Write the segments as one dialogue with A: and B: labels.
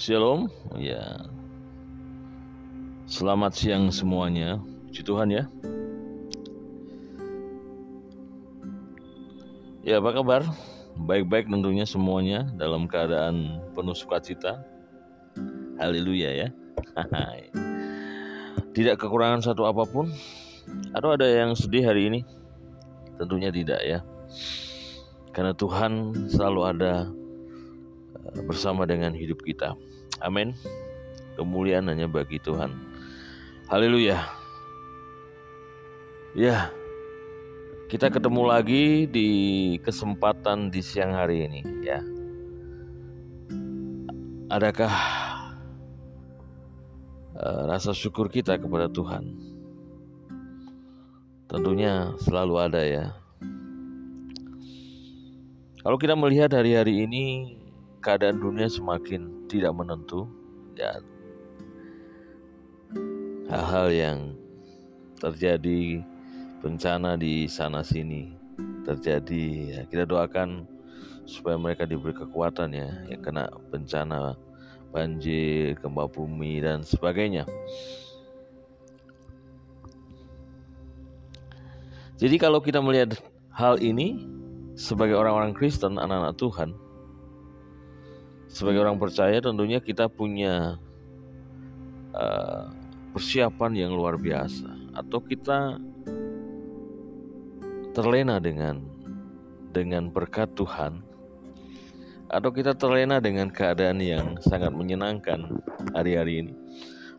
A: Shalom, ya. Selamat siang semuanya. Puji Tuhan ya. Ya, apa kabar? Baik-baik tentunya semuanya dalam keadaan penuh sukacita. Haleluya ya. Tidak kekurangan satu apa pun. Atau ada yang sedih hari ini? Tentunya tidak ya. Karena Tuhan selalu ada eh, bersama dengan hidup kita. Amin. Kemuliaan hanya bagi Tuhan. Haleluya. Ya, kita ketemu lagi di kesempatan di siang hari ini ya. Adakah uh, rasa syukur kita kepada Tuhan? Tentunya selalu ada ya. Kalau kita melihat hari-hari ini keadaan dunia semakin tidak menentu ya. Hal-hal yang terjadi bencana di sana sini terjadi ya kita doakan supaya mereka diberi kekuatan ya yang kena bencana banjir gempa bumi dan sebagainya jadi kalau kita melihat hal ini sebagai orang-orang Kristen anak-anak Tuhan sebagai orang percaya tentunya kita punya uh, persiapan yang luar biasa. Atau kita terlena dengan dengan berkat Tuhan atau kita terlena dengan keadaan yang sangat menyenangkan hari-hari ini.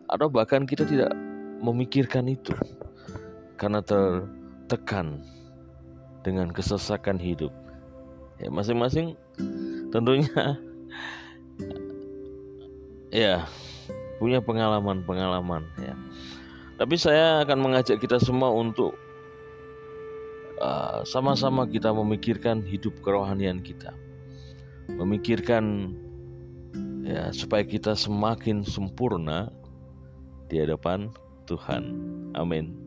A: Atau bahkan kita tidak memikirkan itu karena tertekan dengan kesesakan hidup. Ya masing-masing tentunya ya punya pengalaman-pengalaman ya tapi saya akan mengajak kita semua untuk Eh, sama-sama kita memikirkan hidup kerohanian kita, memikirkan ya supaya kita semakin sempurna di hadapan Tuhan. Amin.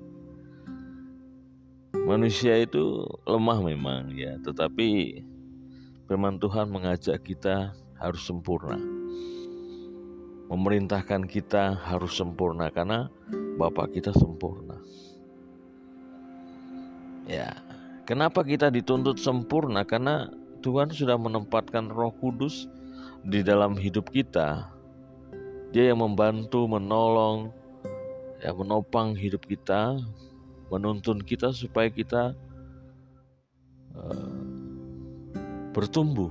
A: Manusia itu lemah memang ya, tetapi firman Tuhan mengajak kita harus sempurna. Memerintahkan kita harus sempurna karena Bapak kita sempurna. Ya, kenapa kita dituntut sempurna? Karena Tuhan sudah menempatkan Roh Kudus di dalam hidup kita. Dia yang membantu, menolong, ya menopang hidup kita, menuntun kita supaya kita uh, bertumbuh,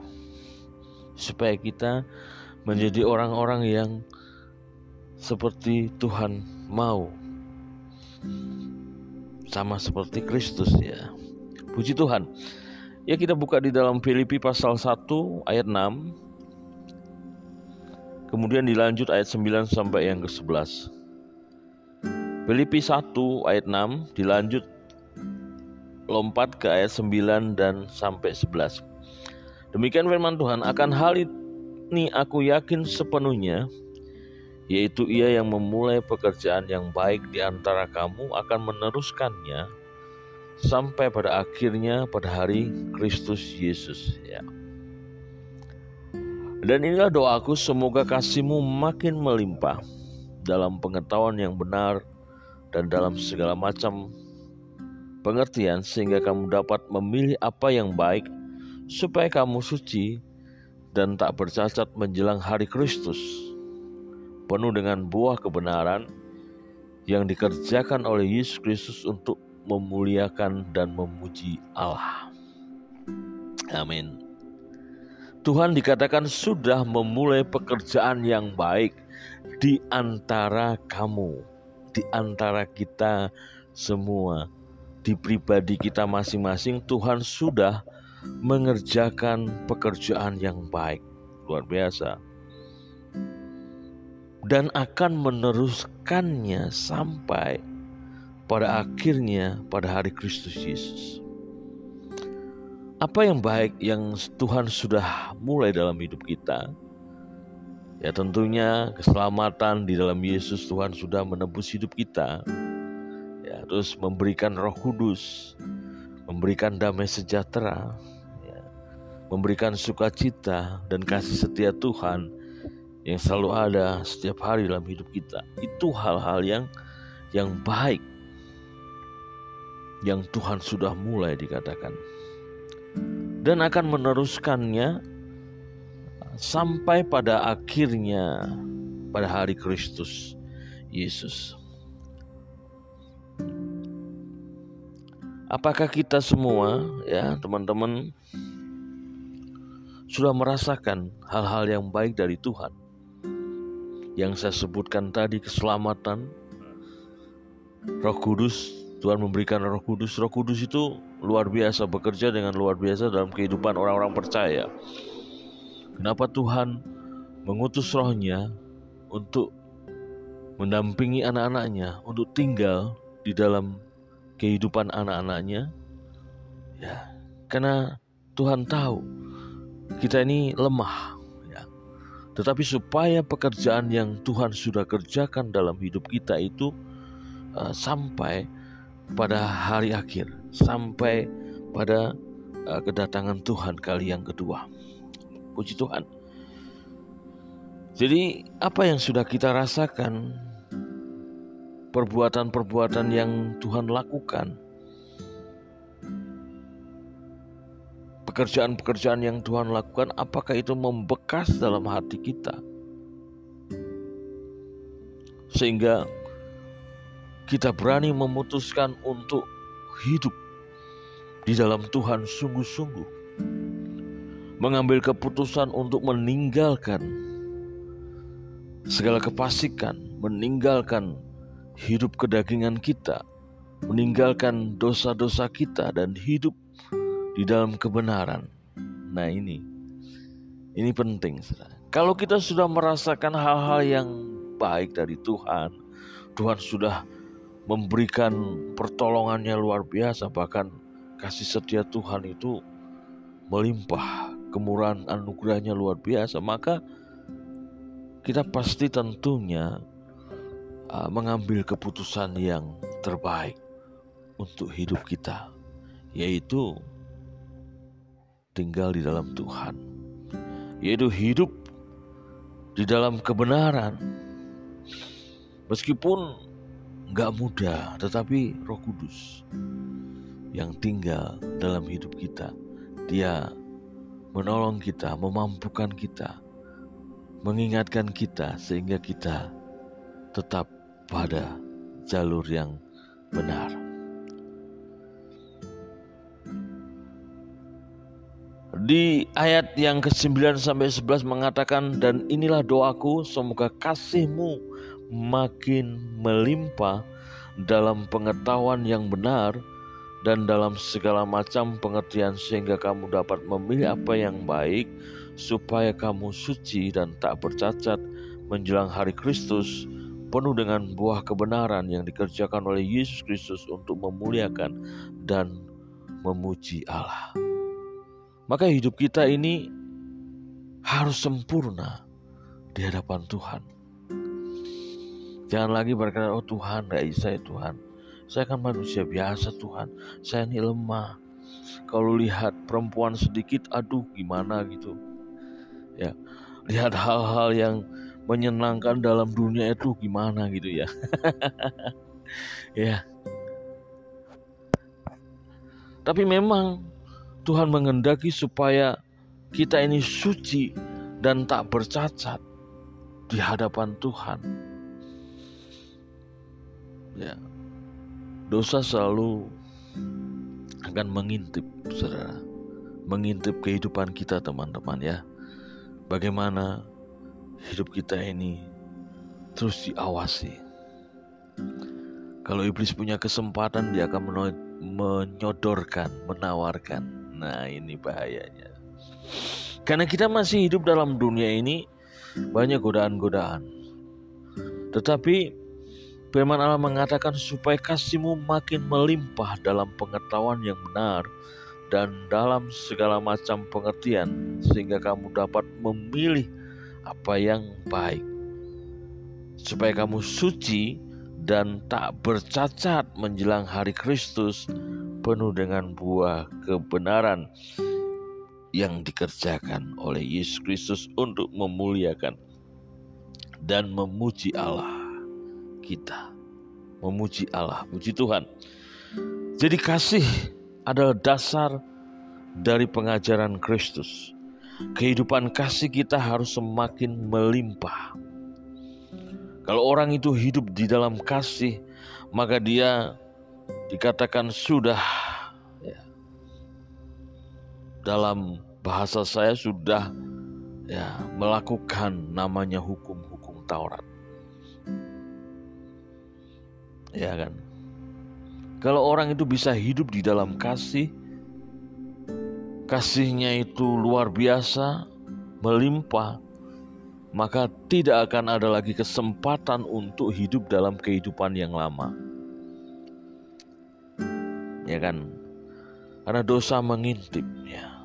A: supaya kita menjadi orang-orang yang seperti Tuhan mau sama seperti Kristus ya. Puji Tuhan. Ya kita buka di dalam Filipi pasal 1 ayat 6. Kemudian dilanjut ayat 9 sampai yang ke-11. Filipi 1 ayat 6 dilanjut lompat ke ayat 9 dan sampai 11. Demikian firman Tuhan, akan hal ini aku yakin sepenuhnya yaitu ia yang memulai pekerjaan yang baik di antara kamu akan meneruskannya sampai pada akhirnya pada hari Kristus Yesus ya. Dan inilah doaku semoga kasihmu makin melimpah dalam pengetahuan yang benar dan dalam segala macam pengertian sehingga kamu dapat memilih apa yang baik supaya kamu suci dan tak bercacat menjelang hari Kristus penuh dengan buah kebenaran yang dikerjakan oleh Yesus Kristus untuk memuliakan dan memuji Allah. Amin. Tuhan dikatakan sudah memulai pekerjaan yang baik di antara kamu, di antara kita semua, di pribadi kita masing-masing. Tuhan sudah mengerjakan pekerjaan yang baik, luar biasa dan akan meneruskannya sampai pada akhirnya pada hari Kristus Yesus. Apa yang baik yang Tuhan sudah mulai dalam hidup kita? Ya tentunya keselamatan di dalam Yesus Tuhan sudah menebus hidup kita. Ya, terus memberikan Roh Kudus, memberikan damai sejahtera, ya, memberikan sukacita dan kasih setia Tuhan yang selalu ada setiap hari dalam hidup kita. Itu hal-hal yang yang baik yang Tuhan sudah mulai dikatakan dan akan meneruskannya sampai pada akhirnya pada hari Kristus Yesus. Apakah kita semua ya teman-teman sudah merasakan hal-hal yang baik dari Tuhan? Yang saya sebutkan tadi keselamatan, Roh Kudus, Tuhan memberikan Roh Kudus. Roh Kudus itu luar biasa bekerja dengan luar biasa dalam kehidupan orang-orang percaya. Kenapa Tuhan mengutus rohnya untuk mendampingi anak-anaknya untuk tinggal di dalam kehidupan anak-anaknya ya karena Tuhan tahu kita ini lemah tetapi supaya pekerjaan yang Tuhan sudah kerjakan dalam hidup kita itu uh, sampai pada hari akhir sampai pada uh, kedatangan Tuhan kali yang kedua. Puji Tuhan. Jadi apa yang sudah kita rasakan perbuatan-perbuatan yang Tuhan lakukan, pekerjaan-pekerjaan yang Tuhan lakukan, apakah itu membekas dalam hati kita, sehingga kita berani memutuskan untuk hidup di dalam Tuhan sungguh-sungguh, mengambil keputusan untuk meninggalkan segala kepasikan, meninggalkan hidup kedagingan kita, meninggalkan dosa-dosa kita dan hidup di dalam kebenaran. Nah, ini ini penting. Kalau kita sudah merasakan hal-hal yang baik dari Tuhan, Tuhan sudah memberikan pertolongannya luar biasa, bahkan kasih setia Tuhan itu melimpah, kemurahan anugerahnya luar biasa, maka kita pasti tentunya mengambil keputusan yang terbaik untuk hidup kita, yaitu tinggal di dalam Tuhan, yaitu hidup di dalam kebenaran. Meskipun nggak mudah, tetapi Roh Kudus yang tinggal dalam hidup kita, Dia menolong kita, memampukan kita, mengingatkan kita sehingga kita tetap pada jalur yang benar. Di ayat yang ke-9 sampai 11 mengatakan dan inilah doaku semoga kasihmu makin melimpah dalam pengetahuan yang benar dan dalam segala macam pengertian sehingga kamu dapat memilih apa yang baik supaya kamu suci dan tak bercacat menjelang hari Kristus penuh dengan buah kebenaran yang dikerjakan oleh Yesus Kristus untuk memuliakan dan memuji Allah. Maka hidup kita ini harus sempurna di hadapan Tuhan. Jangan lagi berkata, oh Tuhan, gak bisa ya Tuhan. Saya kan manusia biasa Tuhan. Saya ini lemah. Kalau lihat perempuan sedikit, aduh gimana gitu. Ya, lihat hal-hal yang menyenangkan dalam dunia itu gimana gitu ya. ya. Tapi memang Tuhan mengendaki supaya kita ini suci dan tak bercacat di hadapan Tuhan. Ya. Dosa selalu akan mengintip, Saudara. Mengintip kehidupan kita, teman-teman ya. Bagaimana hidup kita ini terus diawasi. Kalau iblis punya kesempatan, dia akan menyodorkan, menawarkan. Nah, ini bahayanya. Karena kita masih hidup dalam dunia ini, banyak godaan-godaan. Tetapi firman Allah mengatakan supaya kasihmu makin melimpah dalam pengetahuan yang benar dan dalam segala macam pengertian sehingga kamu dapat memilih apa yang baik, supaya kamu suci dan tak bercacat menjelang hari Kristus, penuh dengan buah kebenaran yang dikerjakan oleh Yesus Kristus untuk memuliakan dan memuji Allah kita. Memuji Allah, puji Tuhan. Jadi kasih adalah dasar dari pengajaran Kristus. Kehidupan kasih kita harus semakin melimpah. Kalau orang itu hidup di dalam kasih, maka dia dikatakan sudah ya, dalam bahasa saya sudah ya melakukan namanya hukum-hukum Taurat. Ya kan? Kalau orang itu bisa hidup di dalam kasih, kasihnya itu luar biasa, melimpah, maka tidak akan ada lagi kesempatan untuk hidup dalam kehidupan yang lama. Ya kan? Karena dosa mengintip ya.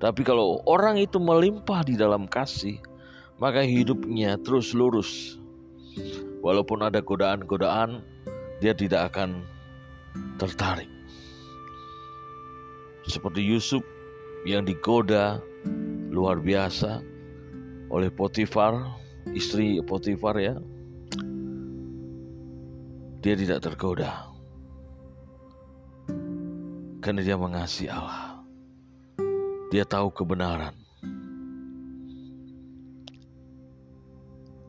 A: Tapi kalau orang itu melimpah di dalam kasih, maka hidupnya terus lurus. Walaupun ada godaan-godaan, dia tidak akan tertarik. Seperti Yusuf yang digoda luar biasa oleh Potifar, istri Potifar ya. Dia tidak tergoda. Karena dia mengasihi Allah. Dia tahu kebenaran.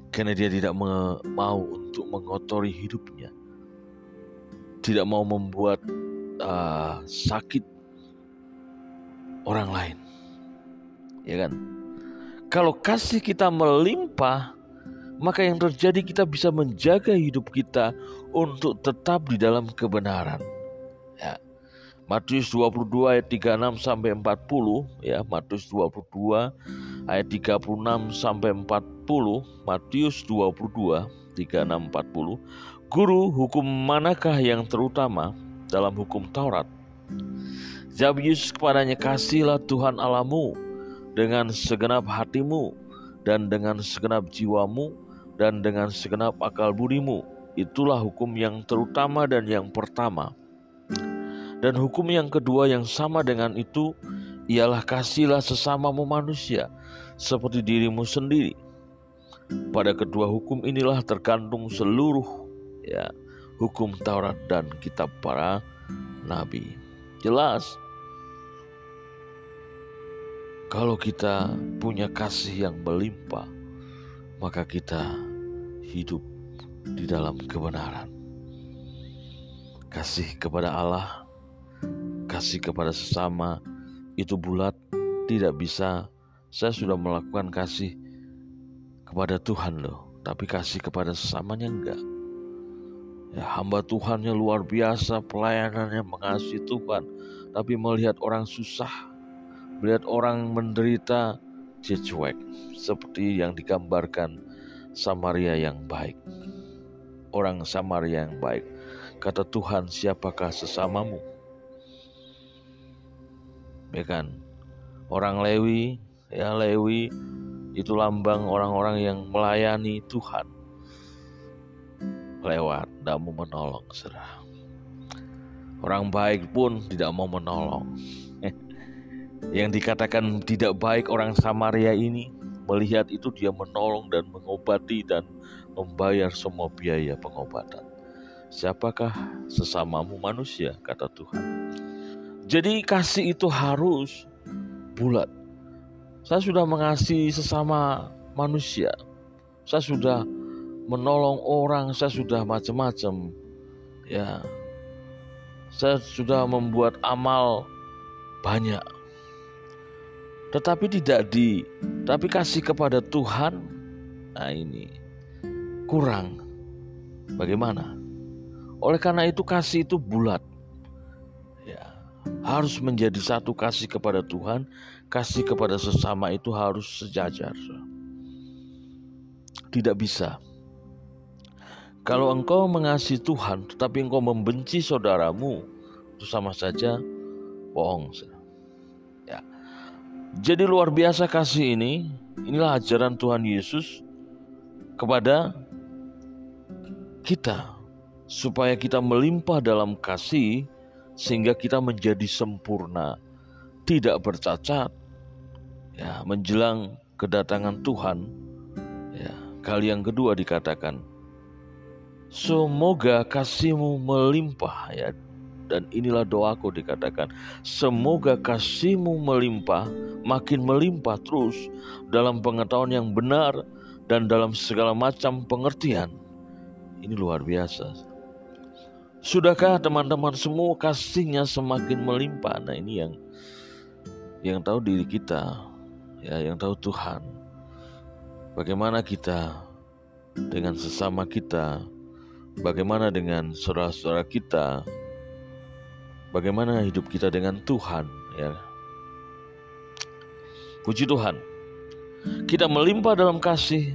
A: Karena dia tidak mau untuk mengotori hidupnya. Tidak mau membuat uh, sakit orang lain. Ya kan? Kalau kasih kita melimpah, maka yang terjadi kita bisa menjaga hidup kita untuk tetap di dalam kebenaran. Matius 22 ayat 36 sampai 40 ya Matius 22 ayat 36 sampai 40 Matius 22 36 40 Guru hukum manakah yang terutama dalam hukum Taurat? Jawab Yesus kepadanya kasihlah Tuhan Alamu dengan segenap hatimu dan dengan segenap jiwamu dan dengan segenap akal budimu. Itulah hukum yang terutama dan yang pertama dan hukum yang kedua yang sama dengan itu ialah kasihlah sesamamu manusia seperti dirimu sendiri. Pada kedua hukum inilah terkandung seluruh ya hukum Taurat dan kitab para nabi. Jelas kalau kita punya kasih yang melimpah, maka kita hidup di dalam kebenaran. Kasih kepada Allah kasih kepada sesama itu bulat tidak bisa. Saya sudah melakukan kasih kepada Tuhan loh tapi kasih kepada sesamanya enggak. Ya hamba Tuhannya luar biasa pelayanannya mengasihi Tuhan tapi melihat orang susah melihat orang menderita dia cuek seperti yang digambarkan Samaria yang baik. Orang Samaria yang baik. Kata Tuhan siapakah sesamamu ya kan? Orang Lewi ya Lewi itu lambang orang-orang yang melayani Tuhan. Lewat tidak mau menolong serah orang baik pun tidak mau menolong. Yang dikatakan tidak baik orang Samaria ini melihat itu dia menolong dan mengobati dan membayar semua biaya pengobatan. Siapakah sesamamu manusia? Kata Tuhan jadi kasih itu harus bulat. Saya sudah mengasihi sesama manusia. Saya sudah menolong orang, saya sudah macam-macam. Ya. Saya sudah membuat amal banyak. Tetapi tidak di tapi kasih kepada Tuhan nah ini kurang. Bagaimana? Oleh karena itu kasih itu bulat harus menjadi satu kasih kepada Tuhan, kasih kepada sesama itu harus sejajar. Tidak bisa. Kalau engkau mengasihi Tuhan tetapi engkau membenci saudaramu, itu sama saja bohong. Ya. Jadi luar biasa kasih ini, inilah ajaran Tuhan Yesus kepada kita supaya kita melimpah dalam kasih sehingga kita menjadi sempurna, tidak bercacat. Ya, menjelang kedatangan Tuhan, ya, Kali yang kedua dikatakan, semoga kasihmu melimpah ya. Dan inilah doaku dikatakan, semoga kasihmu melimpah, makin melimpah terus dalam pengetahuan yang benar dan dalam segala macam pengertian. Ini luar biasa. Sudahkah teman-teman semua kasihnya semakin melimpah? Nah ini yang yang tahu diri kita, ya yang tahu Tuhan. Bagaimana kita dengan sesama kita, bagaimana dengan saudara-saudara kita, bagaimana hidup kita dengan Tuhan, ya. Puji Tuhan. Kita melimpah dalam kasih.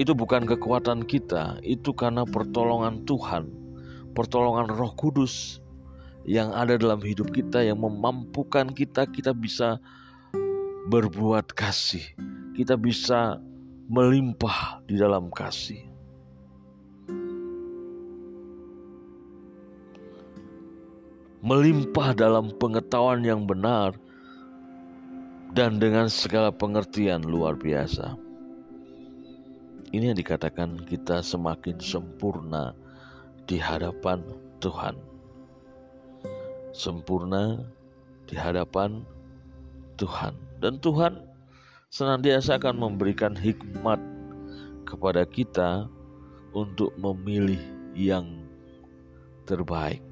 A: Itu bukan kekuatan kita, itu karena pertolongan Tuhan, pertolongan Roh Kudus yang ada dalam hidup kita yang memampukan kita kita bisa berbuat kasih kita bisa melimpah di dalam kasih. Melimpah dalam pengetahuan yang benar dan dengan segala pengertian luar biasa. Ini yang dikatakan kita semakin sempurna di hadapan Tuhan. Sempurna di hadapan Tuhan. Dan Tuhan senantiasa akan memberikan hikmat kepada kita untuk memilih yang terbaik,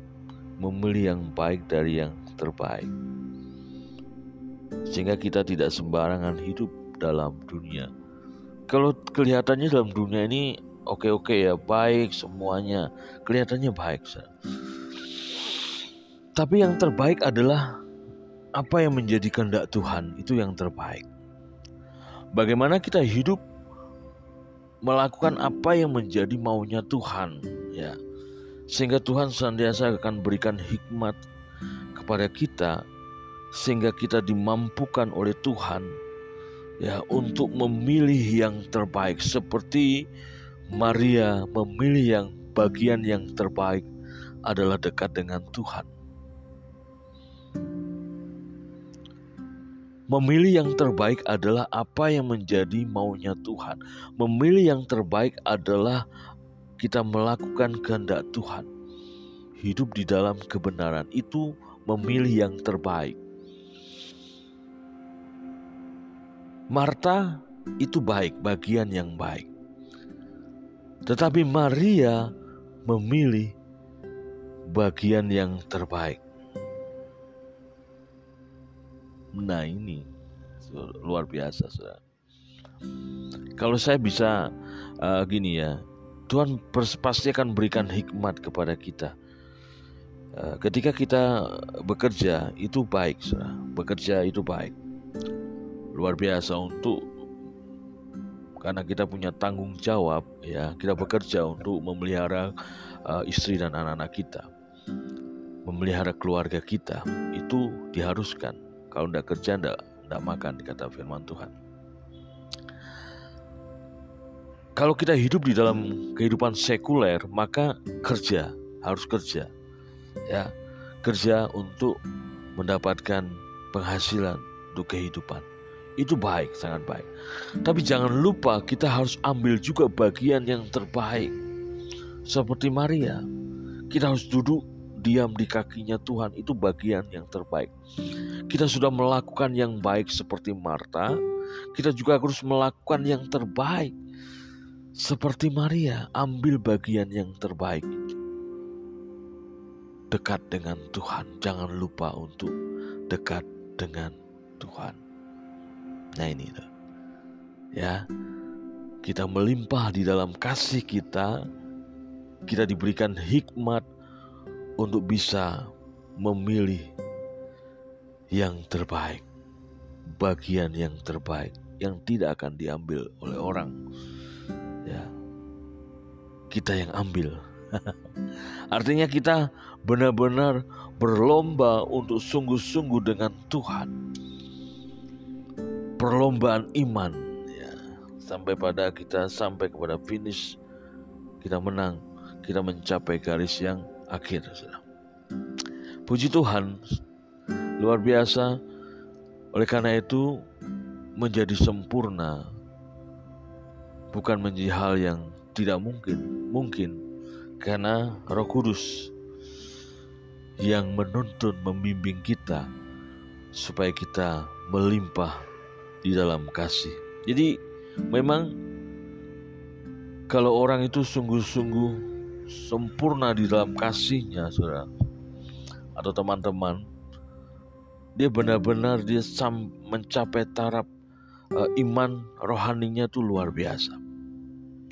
A: memilih yang baik dari yang terbaik, sehingga kita tidak sembarangan hidup dalam dunia. Kalau kelihatannya dalam dunia ini oke-oke ya, baik semuanya, kelihatannya baik. Tapi yang terbaik adalah apa yang menjadi kehendak Tuhan, itu yang terbaik. Bagaimana kita hidup melakukan apa yang menjadi maunya Tuhan ya. Sehingga Tuhan senantiasa akan berikan hikmat kepada kita sehingga kita dimampukan oleh Tuhan ya untuk memilih yang terbaik. Seperti Maria memilih yang bagian yang terbaik adalah dekat dengan Tuhan Memilih yang terbaik adalah apa yang menjadi maunya Tuhan. Memilih yang terbaik adalah kita melakukan kehendak Tuhan. Hidup di dalam kebenaran itu memilih yang terbaik. Marta itu baik, bagian yang baik. Tetapi Maria memilih bagian yang terbaik. Nah ini luar biasa saudara. Kalau saya bisa uh, gini ya, Tuhan pasti akan berikan hikmat kepada kita. Uh, ketika kita bekerja itu baik, saudara. Bekerja itu baik, luar biasa untuk karena kita punya tanggung jawab ya kita bekerja untuk memelihara uh, istri dan anak-anak kita memelihara keluarga kita itu diharuskan kalau tidak kerja, tidak, tidak makan, kata firman Tuhan. Kalau kita hidup di dalam kehidupan sekuler, maka kerja, harus kerja. Ya, kerja untuk mendapatkan penghasilan untuk kehidupan. Itu baik, sangat baik. Tapi jangan lupa kita harus ambil juga bagian yang terbaik. Seperti Maria, kita harus duduk diam di kakinya Tuhan itu bagian yang terbaik. Kita sudah melakukan yang baik seperti Marta, kita juga harus melakukan yang terbaik seperti Maria, ambil bagian yang terbaik. Dekat dengan Tuhan, jangan lupa untuk dekat dengan Tuhan. Nah ini. Ya. Kita melimpah di dalam kasih kita, kita diberikan hikmat untuk bisa memilih yang terbaik, bagian yang terbaik yang tidak akan diambil oleh orang. Ya. Kita yang ambil. Artinya kita benar-benar berlomba untuk sungguh-sungguh dengan Tuhan. Perlombaan iman ya. Sampai pada kita sampai kepada finish kita menang, kita mencapai garis yang akhir. Puji Tuhan, luar biasa. Oleh karena itu, menjadi sempurna bukan menjadi hal yang tidak mungkin, mungkin karena Roh Kudus yang menuntun membimbing kita supaya kita melimpah di dalam kasih. Jadi memang kalau orang itu sungguh-sungguh sempurna di dalam kasihnya, saudara, atau teman-teman, dia benar-benar dia mencapai taraf uh, iman rohaninya tuh luar biasa.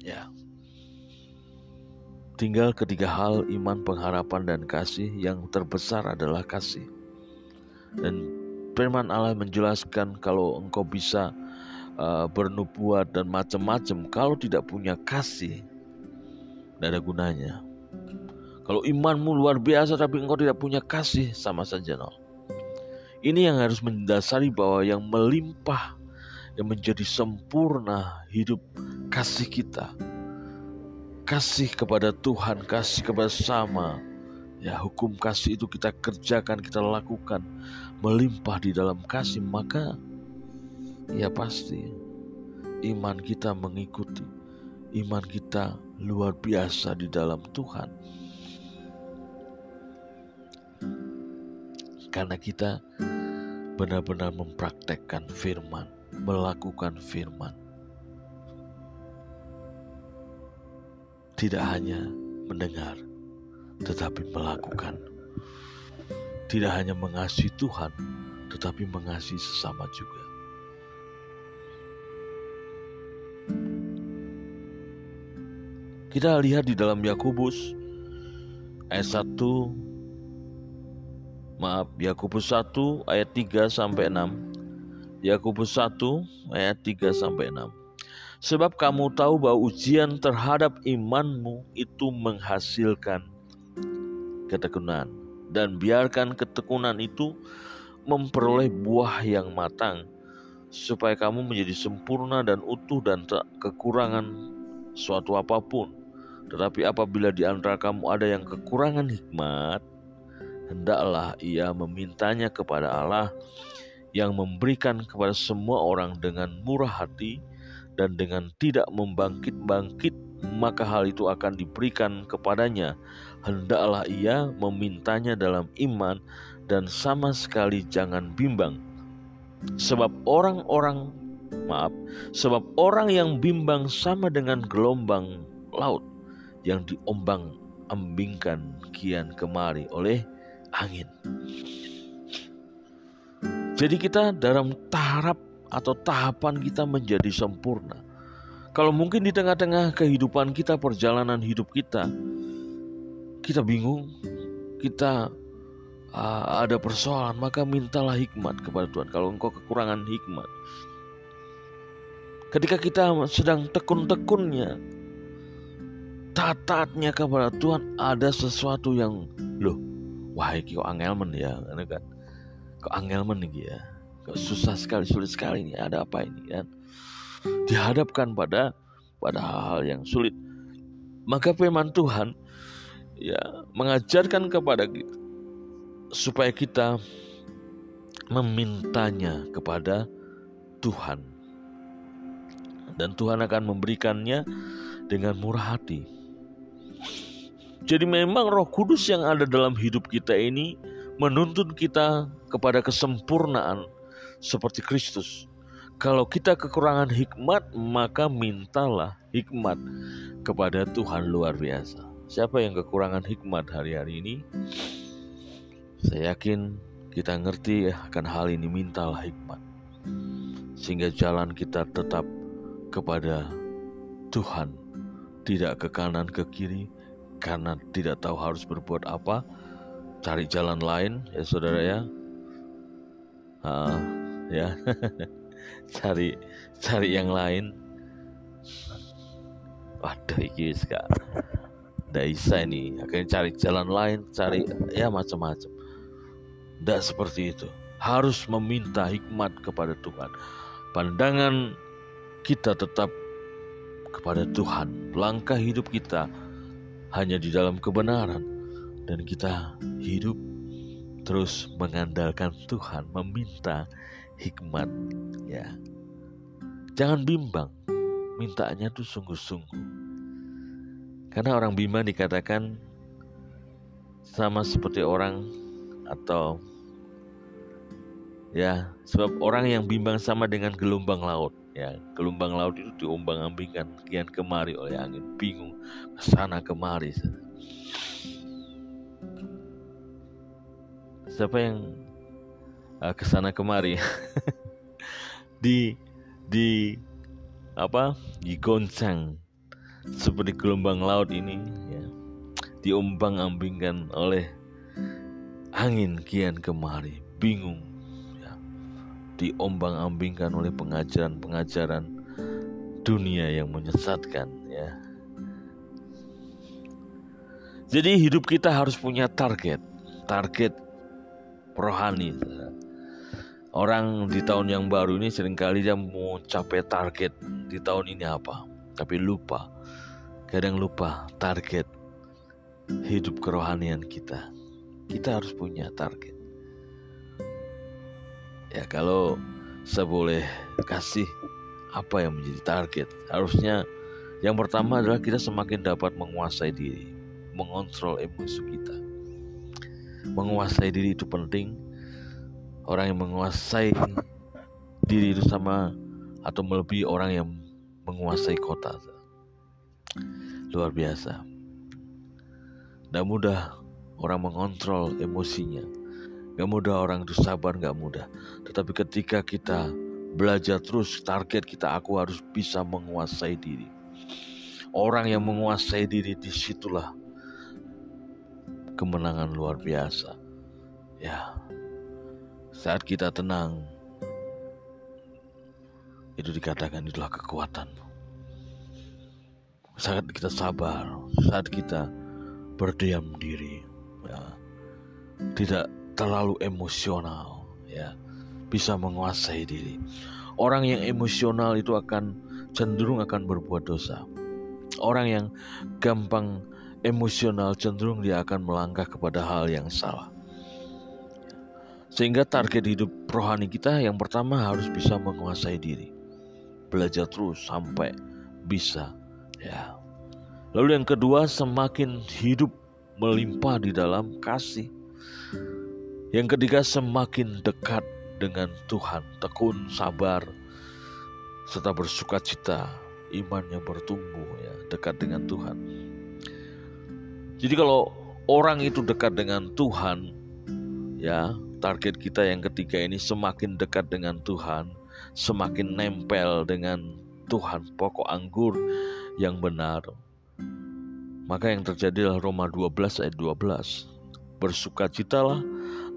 A: Ya. Tinggal ketiga hal iman, pengharapan dan kasih yang terbesar adalah kasih. Dan firman Allah menjelaskan kalau engkau bisa uh, bernubuat dan macam-macam kalau tidak punya kasih tidak ada gunanya. Kalau imanmu luar biasa tapi engkau tidak punya kasih sama saja nol. Ini yang harus mendasari bahwa yang melimpah yang menjadi sempurna hidup kasih kita. Kasih kepada Tuhan, kasih kepada sama. Ya, hukum kasih itu kita kerjakan, kita lakukan melimpah di dalam kasih, maka ya pasti iman kita mengikuti. Iman kita luar biasa di dalam Tuhan. Karena kita benar-benar mempraktekkan firman, melakukan firman. Tidak hanya mendengar, tetapi melakukan. Tidak hanya mengasihi Tuhan, tetapi mengasihi sesama juga. Kita lihat di dalam Yakobus ayat 1 maaf Yakobus 1 ayat 3 sampai 6 Yakobus 1 ayat 3 sampai 6 Sebab kamu tahu bahwa ujian terhadap imanmu itu menghasilkan ketekunan dan biarkan ketekunan itu memperoleh buah yang matang supaya kamu menjadi sempurna dan utuh dan tak kekurangan suatu apa pun. Tetapi apabila di antara kamu ada yang kekurangan hikmat, hendaklah ia memintanya kepada Allah yang memberikan kepada semua orang dengan murah hati dan dengan tidak membangkit-bangkit maka hal itu akan diberikan kepadanya hendaklah ia memintanya dalam iman dan sama sekali jangan bimbang sebab orang-orang maaf sebab orang yang bimbang sama dengan gelombang laut yang diombang ambingkan kian kemari oleh angin. Jadi kita dalam tahap atau tahapan kita menjadi sempurna. Kalau mungkin di tengah-tengah kehidupan kita, perjalanan hidup kita, kita bingung, kita uh, ada persoalan, maka mintalah hikmat kepada Tuhan. Kalau engkau kekurangan hikmat, ketika kita sedang tekun-tekunnya, taat-taatnya kepada Tuhan, ada sesuatu yang loh wah iki kok angelmen ya kan kok angelmen nih ya? Kok susah sekali sulit sekali ini ada apa ini kan. Dihadapkan pada pada hal-hal yang sulit. Maka firman Tuhan ya mengajarkan kepada kita supaya kita memintanya kepada Tuhan dan Tuhan akan memberikannya dengan murah hati jadi memang Roh Kudus yang ada dalam hidup kita ini menuntun kita kepada kesempurnaan seperti Kristus. Kalau kita kekurangan hikmat, maka mintalah hikmat kepada Tuhan luar biasa. Siapa yang kekurangan hikmat hari-hari ini? Saya yakin kita ngerti akan hal ini mintalah hikmat. Sehingga jalan kita tetap kepada Tuhan, tidak ke kanan ke kiri, karena tidak tahu harus berbuat apa, cari jalan lain ya saudara ya. Uh, ya, cari cari yang lain. Waduh, iki kak. Daisa ini akhirnya cari jalan lain, cari ya macam-macam. Tidak seperti itu. Harus meminta hikmat kepada Tuhan. Pandangan kita tetap kepada Tuhan. Langkah hidup kita hanya di dalam kebenaran dan kita hidup terus mengandalkan Tuhan, meminta hikmat ya. Jangan bimbang. mintanya tuh sungguh-sungguh. Karena orang bimbang dikatakan sama seperti orang atau ya sebab orang yang bimbang sama dengan gelombang laut ya. Gelombang laut itu diombang-ambingkan. Kian kemari oleh angin. Bingung sana kemari. Siapa yang uh, ke sana kemari? Di di apa? Digoncang seperti gelombang laut ini ya diombang-ambingkan oleh angin kian kemari. Bingung ya. Diombang-ambingkan oleh pengajaran-pengajaran dunia yang menyesatkan ya. Jadi hidup kita harus punya target target rohani. Orang di tahun yang baru ini sering kali dia mau capai target di tahun ini apa, tapi lupa. Kadang lupa target hidup kerohanian kita. Kita harus punya target. Ya kalau saya boleh kasih apa yang menjadi target, harusnya yang pertama adalah kita semakin dapat menguasai diri, mengontrol emosi kita. Menguasai diri itu penting orang yang menguasai diri itu sama atau melebihi orang yang menguasai kota. Luar biasa. Tidak mudah orang mengontrol emosinya. Gak mudah orang itu sabar, gak mudah. Tetapi ketika kita belajar terus, target kita aku harus bisa menguasai diri. Orang yang menguasai diri di situlah kemenangan luar biasa. Ya, saat kita tenang, itu dikatakan itulah kekuatan. Saat kita sabar, saat kita berdiam diri, ya, tidak terlalu emosional, ya, bisa menguasai diri. Orang yang emosional itu akan cenderung akan berbuat dosa. Orang yang gampang emosional cenderung dia akan melangkah kepada hal yang salah. Sehingga target hidup rohani kita yang pertama harus bisa menguasai diri. Belajar terus sampai bisa ya. Lalu yang kedua semakin hidup melimpah di dalam kasih. Yang ketiga semakin dekat dengan Tuhan, tekun, sabar, serta bersuka cita, imannya bertumbuh ya, dekat dengan Tuhan. Jadi kalau orang itu dekat dengan Tuhan, ya target kita yang ketiga ini semakin dekat dengan Tuhan, semakin nempel dengan Tuhan, pokok anggur yang benar. Maka yang terjadi adalah Roma 12 ayat 12. Bersukacitalah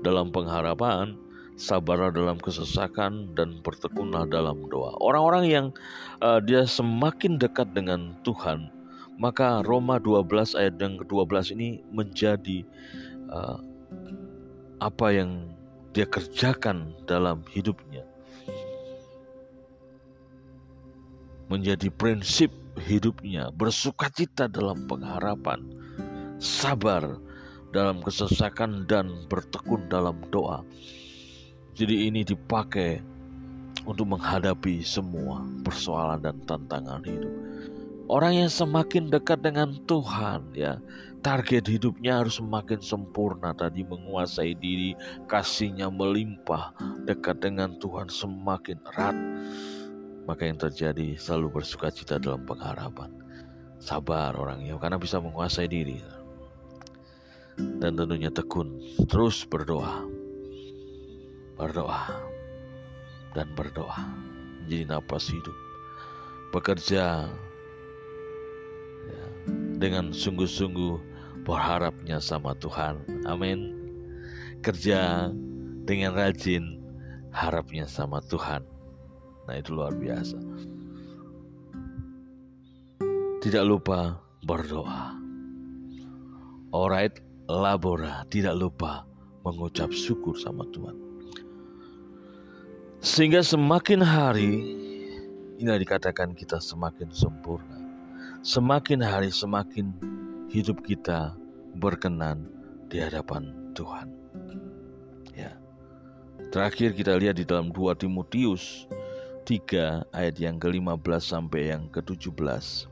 A: dalam pengharapan, sabarlah dalam kesesakan dan bertekunlah dalam doa. Orang-orang yang uh, dia semakin dekat dengan Tuhan, maka Roma 12 ayat yang ke-12 ini menjadi uh, apa yang dia kerjakan dalam hidupnya. Menjadi prinsip hidupnya, bersuka cita dalam pengharapan, sabar dalam kesesakan dan bertekun dalam doa. Jadi ini dipakai untuk menghadapi semua persoalan dan tantangan hidup. Orang yang semakin dekat dengan Tuhan ya, target hidupnya harus semakin sempurna tadi menguasai diri, kasihnya melimpah, dekat dengan Tuhan semakin erat. Maka yang terjadi selalu bersuka cita dalam pengharapan. Sabar orangnya karena bisa menguasai diri. Dan tentunya tekun, terus berdoa. Berdoa dan berdoa menjadi napas hidup. Bekerja dengan sungguh-sungguh berharapnya sama Tuhan. Amin. Kerja dengan rajin harapnya sama Tuhan. Nah, itu luar biasa. Tidak lupa berdoa. Alright, labora, tidak lupa mengucap syukur sama Tuhan. Sehingga semakin hari ini dikatakan kita semakin sempurna semakin hari semakin hidup kita berkenan di hadapan Tuhan. Ya. Terakhir kita lihat di dalam 2 Timotius 3 ayat yang ke-15 sampai yang ke-17.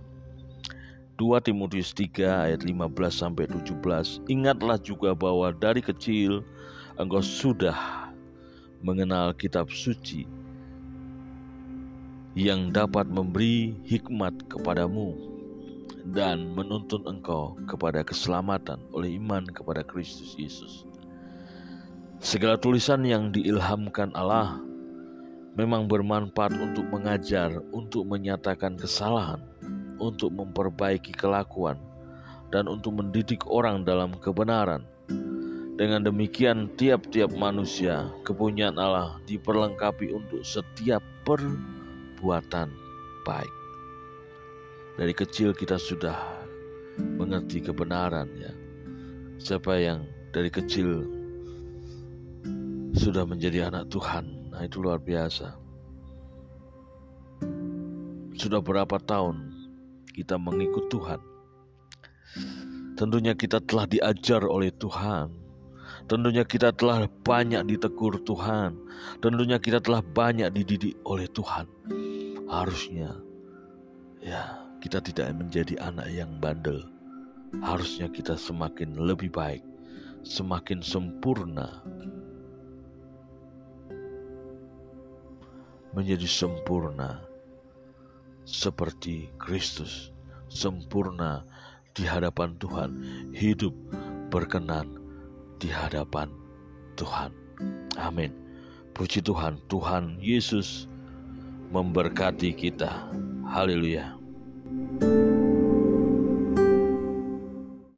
A: 2 Timotius 3 ayat 15 sampai 17. Ingatlah juga bahwa dari kecil engkau sudah mengenal kitab suci yang dapat memberi hikmat kepadamu dan menuntun engkau kepada keselamatan oleh iman kepada Kristus Yesus. Segala tulisan yang diilhamkan Allah memang bermanfaat untuk mengajar, untuk menyatakan kesalahan, untuk memperbaiki kelakuan, dan untuk mendidik orang dalam kebenaran. Dengan demikian, tiap-tiap manusia kepunyaan Allah diperlengkapi untuk setiap perbuatan baik. Dari kecil kita sudah mengerti kebenaran ya. Siapa yang dari kecil sudah menjadi anak Tuhan, nah itu luar biasa. Sudah berapa tahun kita mengikut Tuhan. Tentunya kita telah diajar oleh Tuhan. Tentunya kita telah banyak ditegur Tuhan. Tentunya kita telah banyak dididik oleh Tuhan. Harusnya ya kita tidak menjadi anak yang bandel. Harusnya kita semakin lebih baik, semakin sempurna. Menjadi sempurna seperti Kristus, sempurna di hadapan Tuhan, hidup berkenan di hadapan Tuhan. Amin. Puji Tuhan, Tuhan Yesus memberkati kita. Haleluya. thank you